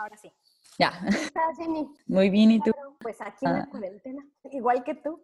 Ahora sí. Ya. ¿Estás, Jenny? Muy bien, ¿y tú? Pues aquí en Ah. la cuarentena, igual que tú.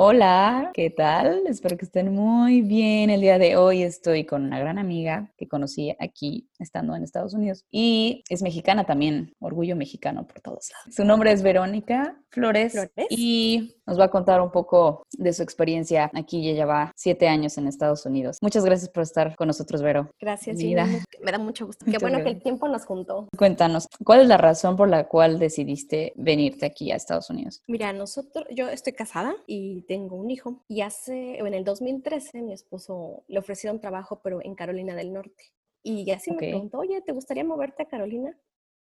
Hola, ¿qué tal? Espero que estén muy bien. El día de hoy estoy con una gran amiga que conocí aquí estando en Estados Unidos y es mexicana también, orgullo mexicano por todos lados. Su nombre es Verónica Flores, Flores. y nos va a contar un poco de su experiencia aquí. Ella va siete años en Estados Unidos. Muchas gracias por estar con nosotros, Vero. Gracias, Mira. Jenny. Me da mucho gusto. Qué bueno que el tiempo nos juntó. Cuéntanos, ¿cuál es la razón por la cual decidiste venirte aquí a Estados Unidos? Mira, nosotros, yo estoy casada y tengo un hijo. Y hace, en el 2013, mi esposo le ofrecieron trabajo, pero en Carolina del Norte. Y así Ok. me preguntó, oye, ¿te gustaría moverte a Carolina?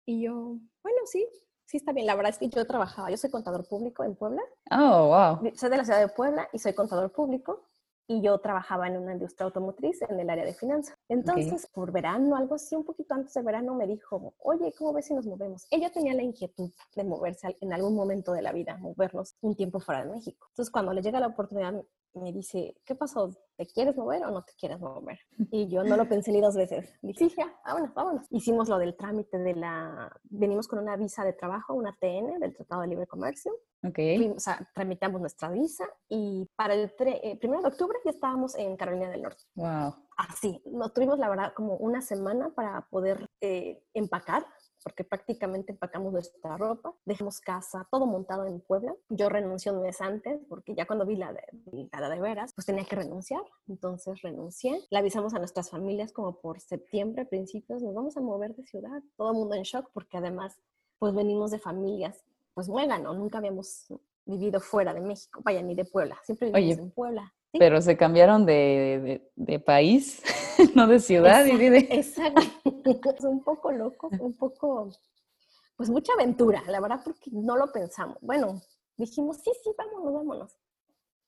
Y yo, bueno, sí, sí está bien. La verdad es que yo trabajaba, yo soy contador público en Puebla. Oh, wow. Soy de la ciudad de Puebla y soy contador público. Y yo trabajaba en una industria automotriz en el área de finanzas. Entonces, por verano, algo así, un poquito antes de verano, me dijo, oye, ¿cómo ves si nos movemos? Ella tenía la inquietud de moverse en algún momento de la vida, movernos un tiempo fuera de México. Entonces, cuando le llega la oportunidad, me dice, ¿qué pasó? ¿Te quieres mover o no te quieres mover? Y yo no lo pensé ni dos veces. Dije, sí, ya, vámonos, vámonos. Hicimos lo del trámite de la... Venimos con una visa de trabajo, una TN, del Tratado de Libre Comercio. Ok. Fuimos- o sea, tramitamos nuestra visa y para el tre- eh, primero de octubre ya estábamos en Carolina del Norte. Wow. Así, no tuvimos la verdad como una semana para poder eh, empacar, porque prácticamente empacamos nuestra ropa, dejamos casa, todo montado en Puebla. Yo renuncié un mes antes, porque ya cuando vi la de, la de veras, pues tenía que renunciar. Entonces renuncié. Le avisamos a nuestras familias como por septiembre, principios, nos vamos a mover de ciudad. Todo el mundo en shock, porque además, pues venimos de familias, pues muégano, nunca habíamos vivido fuera de México, vaya, ni de Puebla, siempre vivimos Oye, en Puebla. ¿Sí? Pero se cambiaron de, de- de país, no de ciudad. y de- Exacto. Es un poco loco, un poco, pues mucha aventura, la verdad, porque no lo pensamos. Bueno, dijimos, sí, sí, vámonos, vámonos.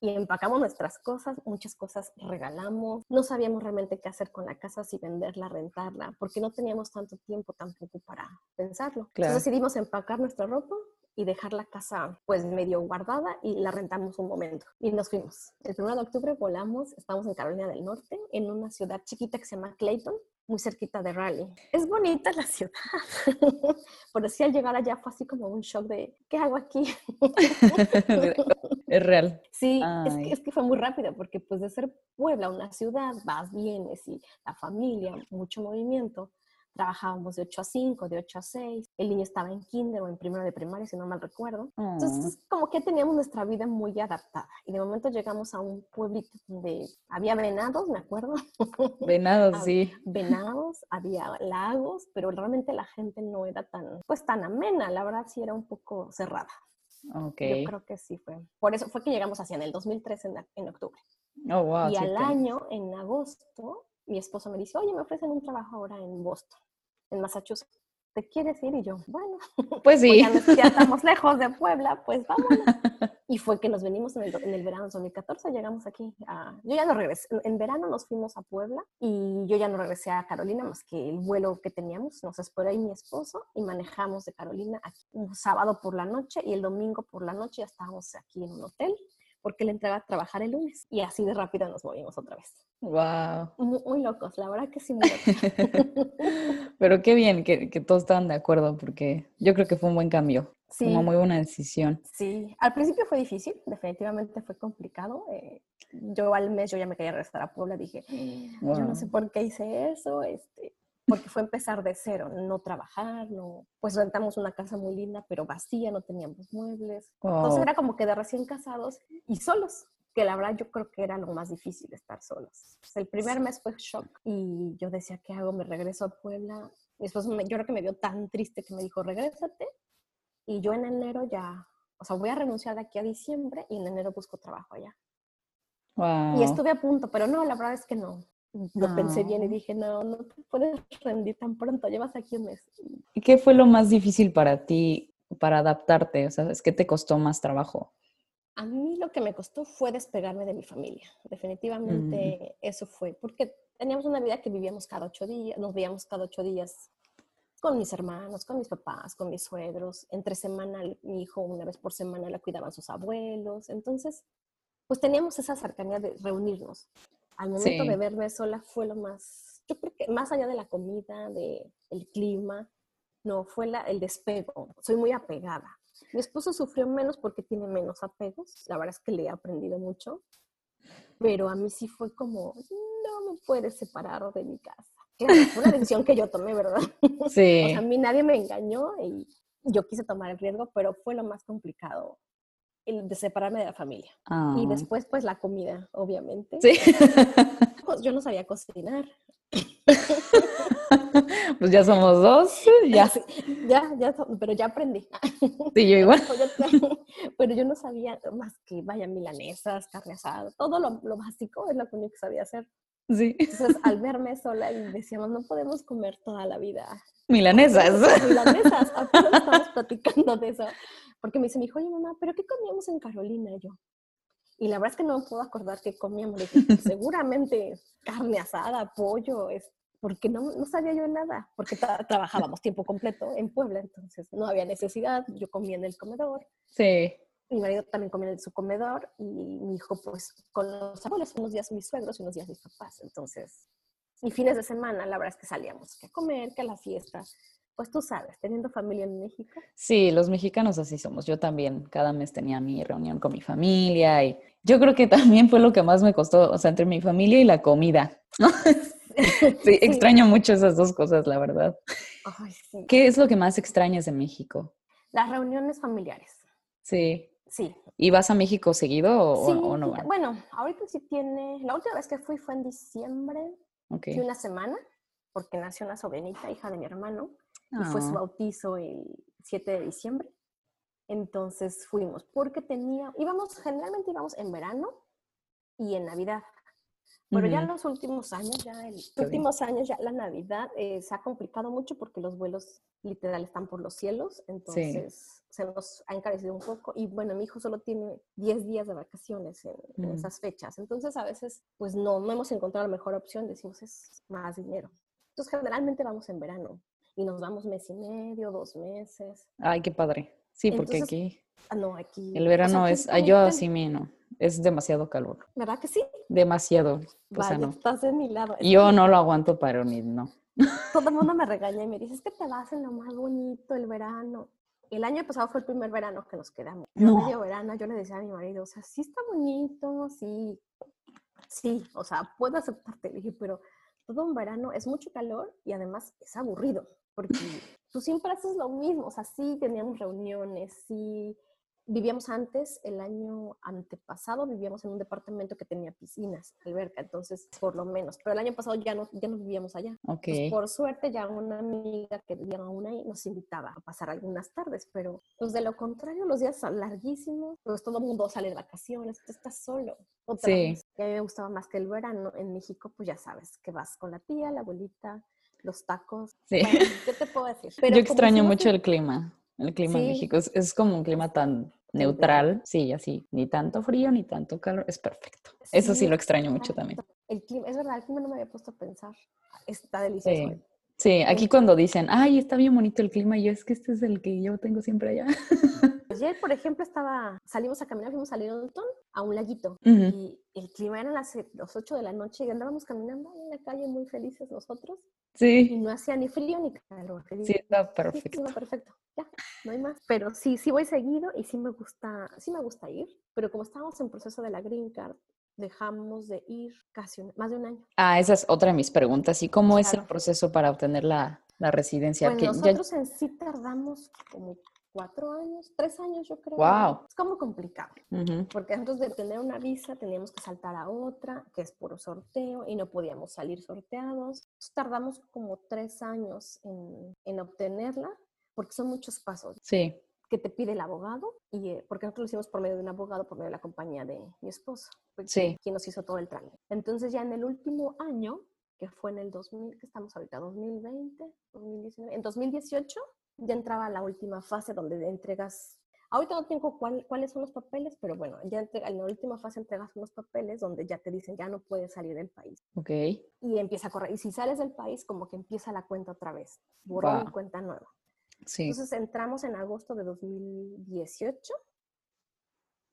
Y empacamos nuestras cosas, muchas cosas regalamos. No sabíamos realmente qué hacer con la casa, si venderla, rentarla, porque no teníamos tanto tiempo tampoco para pensarlo. Claro. Entonces decidimos empacar nuestra ropa y dejar la casa pues medio guardada y la rentamos un momento. Y nos fuimos. El 1 de octubre volamos, estamos en Carolina del Norte, en una ciudad chiquita que se llama Clayton, muy cerquita de Raleigh. Es bonita la ciudad, pero sí al llegar allá fue así como un shock de, ¿qué hago aquí? es real. Sí, es que, es que fue muy rápido, porque pues de ser Puebla, una ciudad, vas, vienes y la familia, mucho movimiento. Trabajábamos de 8 a 5, de 8 a 6. El niño estaba en kinder o en primero de primaria, si no mal recuerdo. Oh, Entonces, como que teníamos nuestra vida muy adaptada. Y de momento llegamos a un pueblito donde había venados, me acuerdo. Venados, sí. venados, había lagos, pero realmente la gente no era tan, pues tan amena. La verdad sí era un poco cerrada. Ok. Yo creo que sí fue. Por eso fue que llegamos así en el 2013, en, en octubre. Oh, wow. y sí, al año, en agosto, mi esposo me dice, oye, me ofrecen un trabajo ahora en Boston, en Massachusetts. ¿Te quieres ir? Y yo, bueno, Pues pues sí. ya, nos- ya estamos lejos de Puebla, pues vámonos. Y fue que nos venimos en el, en el verano de 2014, llegamos aquí. A, yo ya no regresé, en, en verano nos fuimos a Puebla y yo ya no regresé a Carolina más que el vuelo que teníamos, nos esperó ahí mi esposo y manejamos de Carolina aquí un sábado por la noche y el domingo por la noche ya estábamos aquí en un hotel porque él entraba a trabajar el lunes y así de rápido nos movimos otra vez. Wow. Muy, muy locos, la verdad que sí, muy locos. Pero qué bien que, que todos estaban de acuerdo, porque yo creo que fue un buen cambio. Sí, muy buena decisión. sí. Al principio fue difícil, definitivamente fue complicado. eh, yo al mes yo ya me quería regresar a Puebla, dije, yo no sé por qué hice eso, este, porque fue empezar de cero, no trabajar, no, pues rentamos una casa muy linda, pero vacía, no teníamos muebles. Entonces Wow. era como que de recién casados y solos, que la verdad yo creo que era lo más difícil estar solos. Sea, el primer mes fue shock y yo decía, ¿qué hago? ¿Me regreso a Puebla? Mi esposo, me- yo creo que me vio tan triste que me dijo, regrésate. Y yo en enero ya, o sea, voy a renunciar de aquí a diciembre y en enero busco trabajo allá. Wow. Y estuve a punto, pero no, la verdad es que no. Lo pensé bien y dije, no, no te puedes rendir tan pronto, llevas aquí un mes. ¿Y qué fue lo más difícil para ti para adaptarte? O sea, es que te costó más trabajo. A mí lo que me costó fue despegarme de mi familia. Definitivamente eso fue, porque teníamos una vida que vivíamos cada ocho días, nos veíamos cada ocho días con mis hermanos, con mis papás, con mis suegros. Entre semana, mi hijo una vez por semana la cuidaban sus abuelos. Entonces, pues teníamos esa cercanía de reunirnos. Al momento de verme sola fue lo más, yo creo que más allá de la comida, del el clima, no, fue la, el despego. Soy muy apegada. Mi esposo sufrió menos porque tiene menos apegos. La verdad es que le he aprendido mucho. Pero a mí sí fue como, no me puedes separar de mi casa. Claro, fue una decisión que yo tomé, ¿verdad? Sí. o sea, a mí nadie me engañó y yo quise tomar el riesgo, pero fue lo más complicado el de separarme de la familia. Y ah. después, pues, la comida, obviamente. Sí. Pues, yo no sabía cocinar. pues ya somos dos, ya. ya, ya, pero ya aprendí. Sí, yo igual. pero yo no sabía más que, vaya, milanesas, carne asada, todo lo, lo básico es lo único que sabía hacer. Sí. Entonces, al verme sola y decíamos, no podemos comer toda la vida. Milanesas. Milanesas, apenas estamos platicando de eso. Porque me dice mi hijo, oye mamá, ¿pero qué comíamos en Carolina? Y yo, y la verdad es que no me puedo acordar qué comíamos. Seguramente carne asada, pollo, es, porque no, no sabía yo nada, porque trabajábamos tiempo completo en Puebla, entonces no había necesidad, yo comía en el comedor. Sí. Mi marido también comía en su comedor y mi hijo pues con los abuelos, unos días mis suegros y unos días mis papás. Entonces, y fines de semana, la verdad es que salíamos que a comer, que a la fiesta. Pues tú sabes, teniendo familia en México. Sí, los mexicanos así somos. Yo también cada mes tenía mi reunión con mi familia y yo creo que también fue lo que más me costó, o sea, entre mi familia y la comida. sí, extraño mucho esas dos cosas, la verdad. ¿Qué es lo que más extrañas de México? Las reuniones familiares. Sí. Sí. ¿Y vas a México seguido o, no? Bueno, ahorita sí tiene, la última vez que fui fue en diciembre, okay. una semana, porque nació una sobrinita, hija de mi hermano y fue su ah. bautizo el 7 de diciembre. Entonces fuimos, porque tenía, íbamos, generalmente íbamos en verano y en Navidad. Pero ya en los últimos años, ya en los últimos años, ya la Navidad eh, se ha complicado mucho porque los vuelos literal están por los cielos, entonces se nos ha encarecido un poco. Y bueno, mi hijo solo tiene 10 días de vacaciones en, esas fechas, entonces a veces pues no, no hemos encontrado la mejor opción, decimos es más dinero. Entonces generalmente vamos en verano y nos vamos mes y medio, dos meses. Ay, qué padre. Sí, porque aquí... Ah, no, aquí... El verano es... Yo así no. Es demasiado calor. ¿Verdad que sí? Demasiado. Vaya, estás de mi lado. yo no lo aguanto para ni no. Todo el mundo me regaña y me dice, es que te vas en lo más bonito, el verano. El año pasado fue el primer verano que nos quedamos. No. Medio verano, yo le decía a mi marido, o sea, sí está bonito, sí, sí, o sea, puedo aceptarte. Le dije, pero todo un verano es mucho calor y además es aburrido porque tú siempre haces lo mismo, o sea, sí teníamos reuniones, sí vivíamos antes, el año antepasado vivíamos en un departamento que tenía piscinas, alberca, entonces por lo menos, pero el año pasado ya no, ya no vivíamos allá. Okay. por suerte ya una amiga que vivía aún ahí nos invitaba a pasar algunas tardes, pero pues de lo contrario los días son larguísimos, pues todo el mundo sale de vacaciones, tú estás solo. Otra sí. Vez, que a mí me gustaba más que el verano en México, pues ya sabes, que vas con la tía, la abuelita, los tacos. Sí. ¿Qué te puedo decir? Yo extraño mucho el clima. El clima en México es, como un clima tan neutral, sí, así, ni tanto frío ni tanto calor, es perfecto. Eso sí lo extraño mucho también. El clima, es verdad, el clima no me había puesto a pensar. Está delicioso. Sí. aquí cuando dicen, ay, está bien bonito el clima, yo es que este es el que yo tengo siempre allá. Ayer, por ejemplo, estaba, salimos a caminar, fuimos a Littleton, a un laguito, y el clima era las, las 8 de la noche y andábamos caminando en la calle muy felices nosotros. Sí. Y no hacía ni frío ni calor. Sí, está perfecto. Sí, perfecto. Ya, no hay más. Pero sí, sí voy seguido y sí me gusta, sí me gusta ir, pero como estábamos en proceso de la Green Card, dejamos de ir casi más de un año. Ah, esa es otra de mis preguntas. ¿Y cómo es el proceso para obtener la, la residencia? Bueno, nosotros en sí tardamos como cuatro años, tres años yo creo. Wow. Es como complicado, porque antes de tener una visa teníamos que saltar a otra, que es puro sorteo, y no podíamos salir sorteados. tardamos como tres años en, en, obtenerla, porque son muchos pasos. Sí. Que te pide el abogado, y eh, porque nosotros lo hicimos por medio de un abogado, por medio de la compañía de mi esposo, sí. quien nos hizo todo el trámite. Entonces ya en el último año, que fue en el 2000, que estamos ahorita, 2020, 2019, en 2018 ya entraba la última fase donde entregas Ahorita no tengo cuáles son los papeles, pero bueno, ya en la última fase entregas unos papeles donde ya te dicen ya no puedes salir del país. Ok. Y empieza a correr. Y si sales del país, como que empieza la cuenta otra vez. Borrón cuenta nueva. Sí. Entonces entramos en agosto de 2018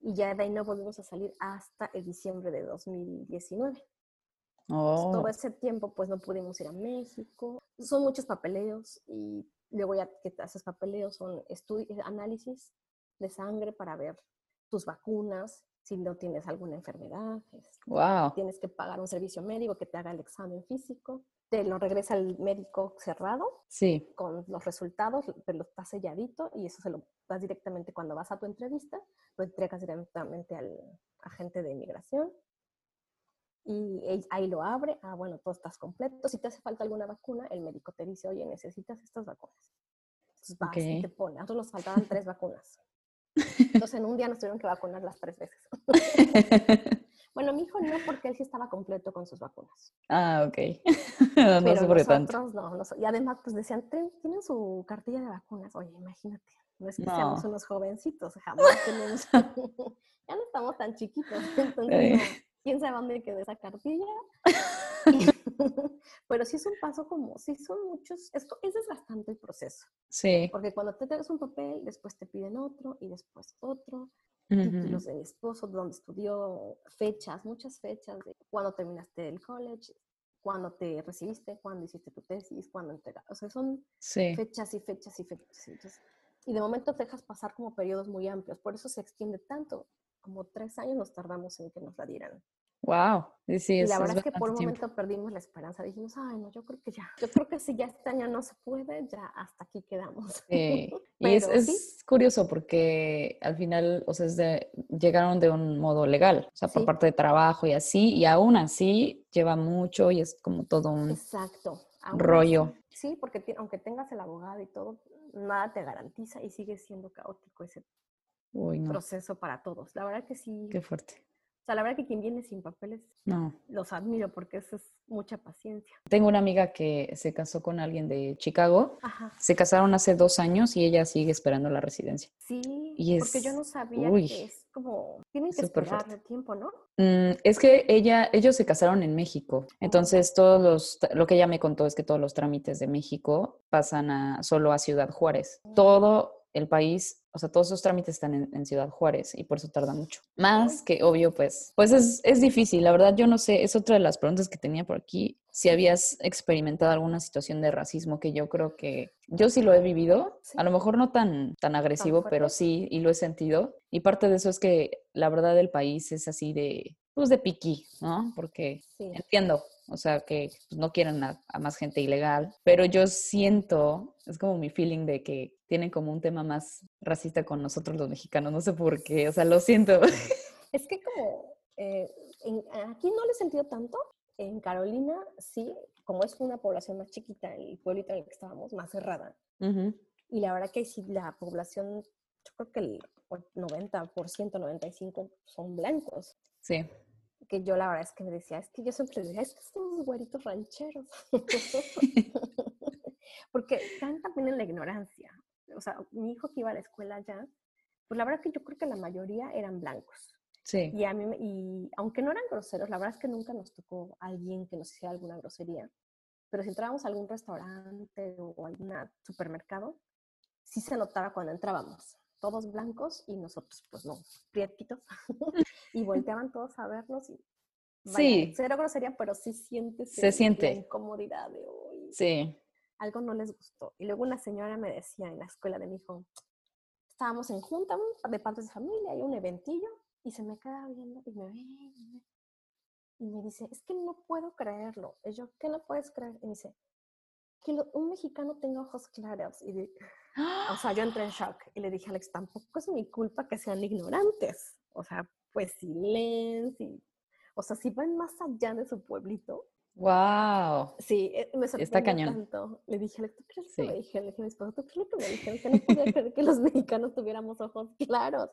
y ya de ahí no volvimos a salir hasta el diciembre de 2019. Oh. todo ese tiempo pues no pudimos ir a México. Son muchos papeleos y luego ya que haces papeleos son estudios, análisis de sangre para ver tus vacunas, si no tienes alguna enfermedad. Wow. Tienes que pagar un servicio médico que te haga el examen físico. Te lo regresa el médico cerrado. Sí. Con los resultados, te lo está selladito y eso se lo das directamente cuando vas a tu entrevista, lo entregas directamente al agente de inmigración y ahí lo abre, ah, bueno, todo estás completo. Si te hace falta alguna vacuna, el médico te dice, oye, necesitas estas vacunas. Entonces vas y te pone. A nosotros nos faltaban tres vacunas. Entonces en un día nos tuvieron que vacunar las tres veces. bueno, mi hijo no, porque él sí estaba completo con sus vacunas. Ah, ok. no nosotros tanto. no, no. Y además, pues decían, tienen su cartilla de vacunas. Oye, imagínate. No es que seamos unos jovencitos, jamás tenemos. ya no estamos tan chiquitos. Entonces, quién sabe dónde quedó esa cartilla. Pero sí es un paso como, sí son muchos, esto es desgastante el proceso. Sí. Porque cuando te traes un papel, después te piden otro y después otro. Títulos de mi esposo, donde estudió, fechas, muchas fechas de cuando terminaste el college, cuando te recibiste, cuando hiciste tu tesis, cuando entregaste. O sea, son fechas y fechas y fechas. y de momento te dejas pasar como periodos muy amplios. Por eso se extiende tanto como tres años nos tardamos en que nos la dieran. Wow, sí, y la verdad es, que por un momento perdimos la esperanza. Dijimos, ay, no, yo creo que ya, yo creo que si ya este año no se puede, ya hasta aquí quedamos. Y es, es curioso porque al final, o sea, llegaron de un modo legal, o sea, por parte de trabajo y así, y aún así lleva mucho y es como todo un Exacto. rollo. sí, porque aunque tengas el abogado y todo, nada te garantiza y sigue siendo caótico ese proceso para todos. La verdad que sí. Qué fuerte. O sea, la verdad que quien viene sin papeles, no. los admiro porque eso es mucha paciencia. Tengo una amiga que se casó con alguien de Chicago. Se casaron hace dos años y ella sigue esperando la residencia. Sí, porque yo no sabía que es como, tienen que esperar el tiempo, ¿no? Mm, es que ella, ellos se casaron en México. Entonces, todos los, lo que ella me contó es que todos los trámites de México pasan a, solo a Ciudad Juárez. Mm. Todo el país, o sea, todos esos trámites están en, Ciudad Juárez y por eso tarda mucho. Más que obvio, pues, pues es, es, difícil. La verdad, yo no sé, es otra de las preguntas que tenía por aquí. Si habías experimentado alguna situación de racismo, que yo creo que yo sí lo he vivido, a lo mejor no tan, tan agresivo, pero sí, y lo he sentido. Y parte de eso es que la verdad el país es así de, pues de piqui, ¿no? Porque entiendo, o sea, que no quieren a, más gente ilegal, pero yo siento, es como mi feeling de que tienen como un tema más racista con nosotros los mexicanos, no sé por qué, o sea, lo siento. Es que como, eh, aquí no lo he sentido tanto, en Carolina sí, como es una población más chiquita, el pueblito en el que estábamos, más cerrada. Y la verdad que sí, la población, yo creo que el 90%, 95% son blancos. Sí que yo la verdad es que me decía, es que yo siempre decía, es que somos güeritos rancheros. Porque están también en la ignorancia. O sea, mi hijo que iba a la escuela ya, pues la verdad que yo creo que la mayoría eran blancos. Sí. Y, a mí, y aunque no eran groseros, la verdad es que nunca nos tocó alguien que nos hiciera alguna grosería. Pero si entrábamos a algún restaurante o algún supermercado, sí se notaba cuando entrábamos todos blancos y nosotros, pues no, prietitos. y volteaban todos a vernos y sí. cero grosería, pero sí sientes se siente la incomodidad de hoy. Sí. Algo no les gustó. Y luego una señora me decía en la escuela de mi hijo, estábamos en junta de padres de familia, hay un eventillo, y se me queda viendo y me ve y me dice, es que no puedo creerlo. Y yo, ¿qué no puedes creer? Y me dice, que un mexicano tenga ojos claros. Y o sea, yo entré en shock y le dije a Alex, tampoco es mi culpa que sean ignorantes. O sea, pues silencio. O sea, si van más allá de su pueblito, Wow. Sí, eh, me sorprendió Está cañón. tanto. Le dije, ¿tú crees que me dijeron? Le dije a mi esposo, ¿tú crees que me dijeron que no podía creer que los mexicanos tuviéramos ojos claros?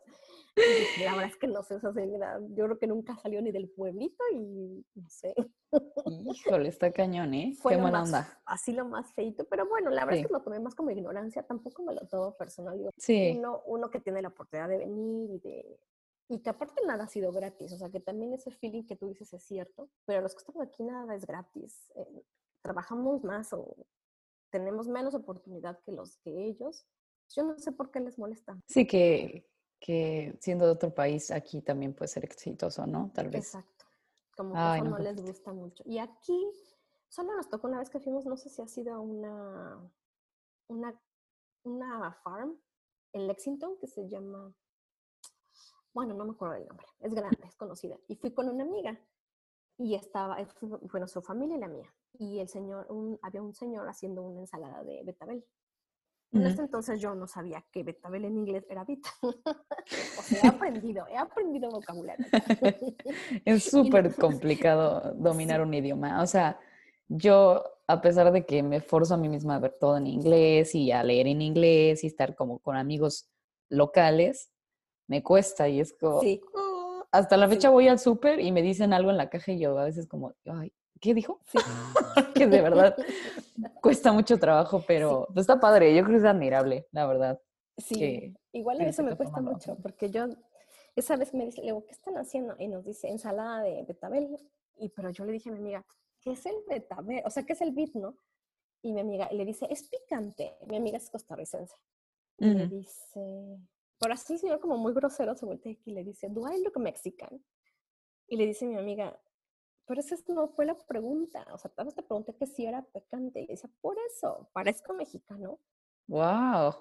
Y la verdad es que no sé esa señora. Yo creo que nunca salió ni del pueblito y no sé. Híjole, está cañón, ¿eh? Qué buena onda. Así lo más feito, pero bueno, la verdad es que lo tomé más como ignorancia, tampoco me lo tomo personal. sí. Uno, uno que tiene la oportunidad de venir y de y que aparte nada ha sido gratis, o sea que también ese feeling que tú dices es cierto, pero los que estamos aquí nada es gratis. Eh, trabajamos más o tenemos menos oportunidad que los que ellos. Yo no sé por qué les molesta. Sí, que, que siendo de otro país aquí también puede ser exitoso, ¿no? Tal vez. Exacto. Como que eso no, pues les gusta mucho. Y aquí solo nos tocó una vez que fuimos, no sé si ha sido una, una, una farm en Lexington que se llama bueno, no me acuerdo del nombre, es grande, es conocida. Y fui con una amiga y estaba, bueno, su familia y la mía. Y el señor, había un señor haciendo una ensalada de betabel. En ese entonces yo no sabía que betabel en inglés era bita. o sea, he aprendido, he aprendido vocabulario. es súper complicado dominar un idioma. O sea, yo, a pesar de que me forzo a mí misma a ver todo en inglés y a leer en inglés y estar como con amigos locales, me cuesta y es como... Sí. Oh", hasta la fecha voy al súper y me dicen algo en la caja y yo a veces como, ay, ¿qué dijo? Sí. que de verdad cuesta mucho trabajo, pero pues, está padre, yo creo que es admirable, la verdad. Sí, igual eso me cuesta mucho, porque yo esa vez me dice, le digo, ¿qué están haciendo? Y nos dice, ensalada de betabel. Y pero yo le dije a mi amiga, ¿qué es el betabel? O sea, ¿qué es el bit, no? Y mi amiga le dice, es picante. Mi amiga es costarricense. Y me dice, por así, señor, como muy grosero, se vuelve y le dice, ¿Do I look Mexican? Y le dice mi amiga, pero esa no fue la pregunta. O sea, tal vez te pregunté que si era pecante. Y dice, por eso, parezco mexicano. ¡Wow!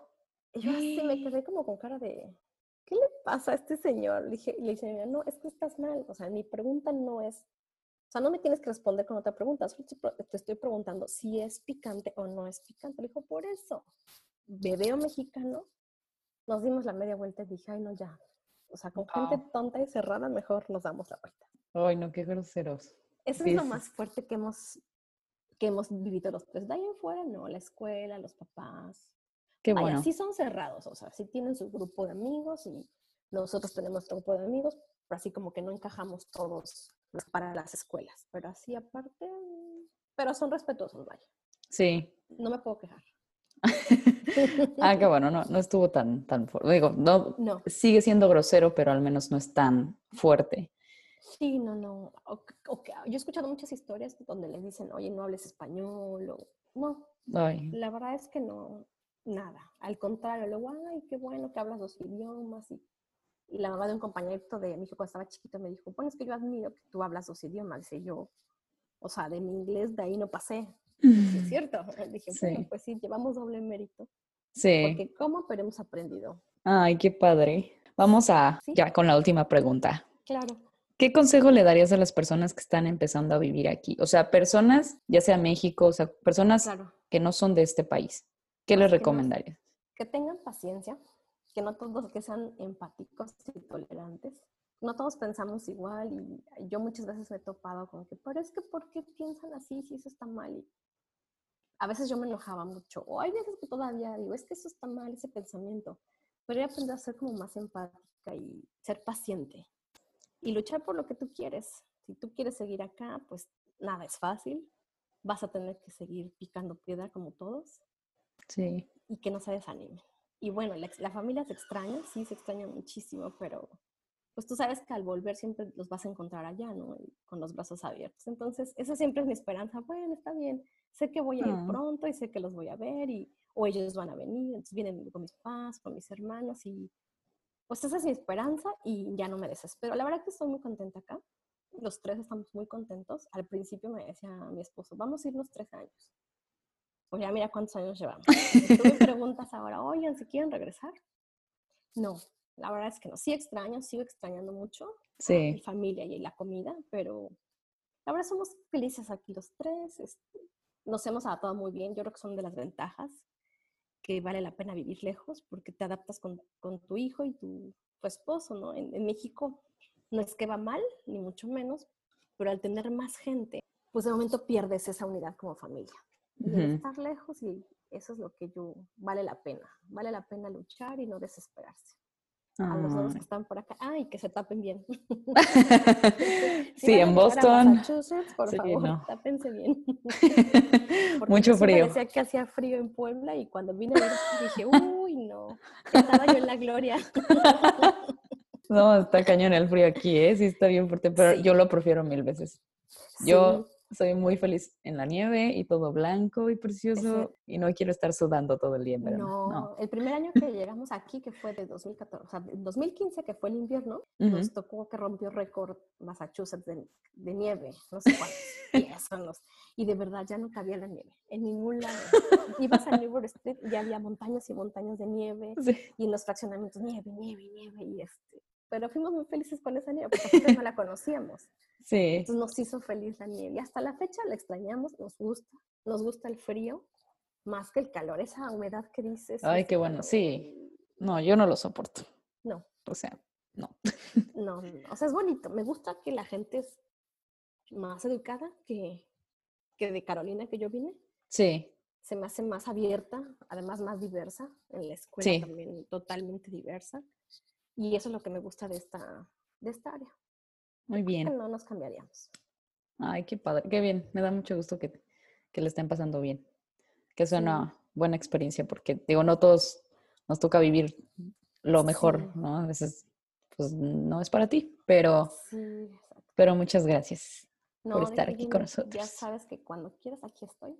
Y yo así me quedé como con cara de, ¿qué le pasa a este señor? Le dije, le dije, no, es que estás mal. O sea, mi pregunta no es, o sea, no me tienes que responder con otra pregunta. Solo te estoy preguntando si es picante o no es picante. Le dijo, por eso, me veo mexicano nos dimos la media vuelta y dije, ay, no, ya. O sea, con gente tonta y cerrada, mejor nos damos la vuelta. Ay, no, qué groseros. Eso es lo más fuerte que hemos, que hemos vivido los tres. De ahí en fuera, no, la escuela, los papás. Qué bueno. sí son cerrados, o sea, sí tienen su grupo de amigos y nosotros tenemos nuestro grupo de amigos, pero así como que no encajamos todos para las escuelas. Pero así aparte, pero son respetuosos, vaya. Sí. No me puedo quejar. ah, qué bueno, no, no estuvo tan, tan fuerte. Digo, no, sigue siendo grosero, pero al menos no es tan fuerte. Sí, no, no. Yo he escuchado muchas historias donde les dicen, oye, no hables español, o no. La verdad es que no, nada. Al contrario, luego, ay, qué bueno que hablas dos idiomas. Y, y la mamá de un compañerito de mi hijo cuando estaba chiquito me dijo, bueno, es que yo admiro que tú hablas dos idiomas. Dice yo, o sea, de mi inglés de ahí no pasé es cierto. Dije, bueno, pues sí, llevamos doble mérito. Sí. Porque cómo, pero hemos aprendido. Ay, qué padre. Vamos a ya con la última pregunta. Claro. ¿Qué consejo le darías a las personas que están empezando a vivir aquí? O sea, personas, ya sea México, o sea, personas que no son de este país. ¿Qué les recomendarías? Que, tengan paciencia, que no todos que sean empáticos y tolerantes. No todos pensamos igual y yo muchas veces me he topado con que, pero es que ¿por qué piensan así si eso está mal? Y a veces yo me enojaba mucho, o hay veces que todavía digo, es que eso está mal, ese pensamiento. Pero aprender a ser como más empática y ser paciente y luchar por lo que tú quieres. Si tú quieres seguir acá, pues nada es fácil. Vas a tener que seguir picando piedra como todos. Sí. Y que no se desanime. Y bueno, la, la familia se extraña, sí, se extraña muchísimo, pero pues tú sabes que al volver siempre los vas a encontrar allá, ¿no? Con los brazos abiertos. Entonces, esa siempre es mi esperanza. Bueno, está bien, sé que voy a ir ah. pronto y sé que los voy a ver y o ellos van a venir, entonces vienen con mis papás, con mis hermanos y pues esa es mi esperanza y ya no me desespero. La verdad que estoy muy contenta acá. Los tres estamos muy contentos. Al principio me decía mi esposo, vamos a irnos tres años. Pues ya mira cuántos años llevamos. tú me preguntas ahora, oigan, si quieren regresar. No, la verdad es que no, sí extraño, sigo extrañando mucho sí. a mi familia y la comida, pero la verdad somos felices aquí los tres, este, nos hemos adaptado muy bien, yo creo que son de las ventajas que vale la pena vivir lejos porque te adaptas con, con tu hijo y tu, esposo, ¿no? En, en, México no es que va mal, ni mucho menos, pero al tener más gente, pues de momento pierdes esa unidad como familia. Y estar lejos y eso es lo que yo, vale la pena, vale la pena luchar y no desesperarse. A los dos que están por acá, ay, que se tapen bien. sí, en Boston. Favor, tápense bien. Mucho frío. Parecía que hacía frío en Puebla y cuando vine a ver dije, uy, no, estaba yo en la gloria. no, está cañón el frío aquí, ¿eh? Sí, está bien fuerte, pero yo lo prefiero mil veces. Yo soy muy feliz en la nieve y todo blanco y precioso y no quiero estar sudando todo el día No, el primer año que llegamos aquí, que fue de 2014, o sea, 2015, que fue el invierno, nos tocó que rompió récord Massachusetts de, nieve, no sé cuántos, y eso nos, y de verdad ya no cabía la nieve en ningún lado. Ibas a Newport Street y ya había montañas y montañas de nieve y en los fraccionamientos nieve, nieve, nieve y este, pero fuimos muy felices con esa nieve porque no la conocíamos. Sí. Entonces nos hizo feliz la nieve. Y hasta la fecha la extrañamos, nos gusta, nos gusta el frío, más que el calor, esa humedad que dices. Ay, qué bueno, sí. No, yo no lo soporto. No. O sea, no. No, o sea, es bonito. Me gusta que la gente es más educada que, que de Carolina que yo vine. Sí. Se me hace más abierta, además más diversa. En la escuela también totalmente diversa. Y eso es lo que me gusta de esta, de esta área. Muy bien. No nos cambiaríamos. Ay, qué padre, qué bien. Me da mucho gusto que, que le estén pasando bien. Que sea una buena experiencia, porque digo, no todos nos toca vivir lo mejor, ¿no? A veces, pues no es para ti, pero, pero muchas gracias por estar aquí con nosotros. Ya sabes que cuando quieras aquí estoy.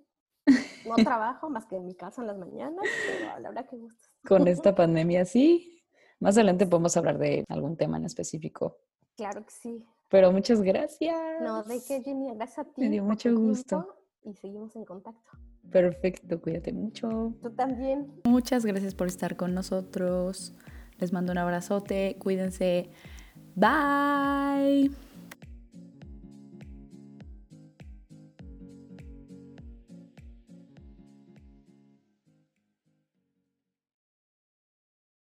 No trabajo más que en mi casa en las mañanas, pero a la hora que gustes. Con esta pandemia sí, más adelante podemos hablar de algún tema en específico. Claro que sí. Pero muchas gracias. No, de qué, Jenny, gracias a ti. Me dio mucho gusto. Y seguimos en contacto. Perfecto, cuídate mucho. Tú también. Muchas gracias por estar con nosotros. Les mando un abrazote, cuídense. Bye.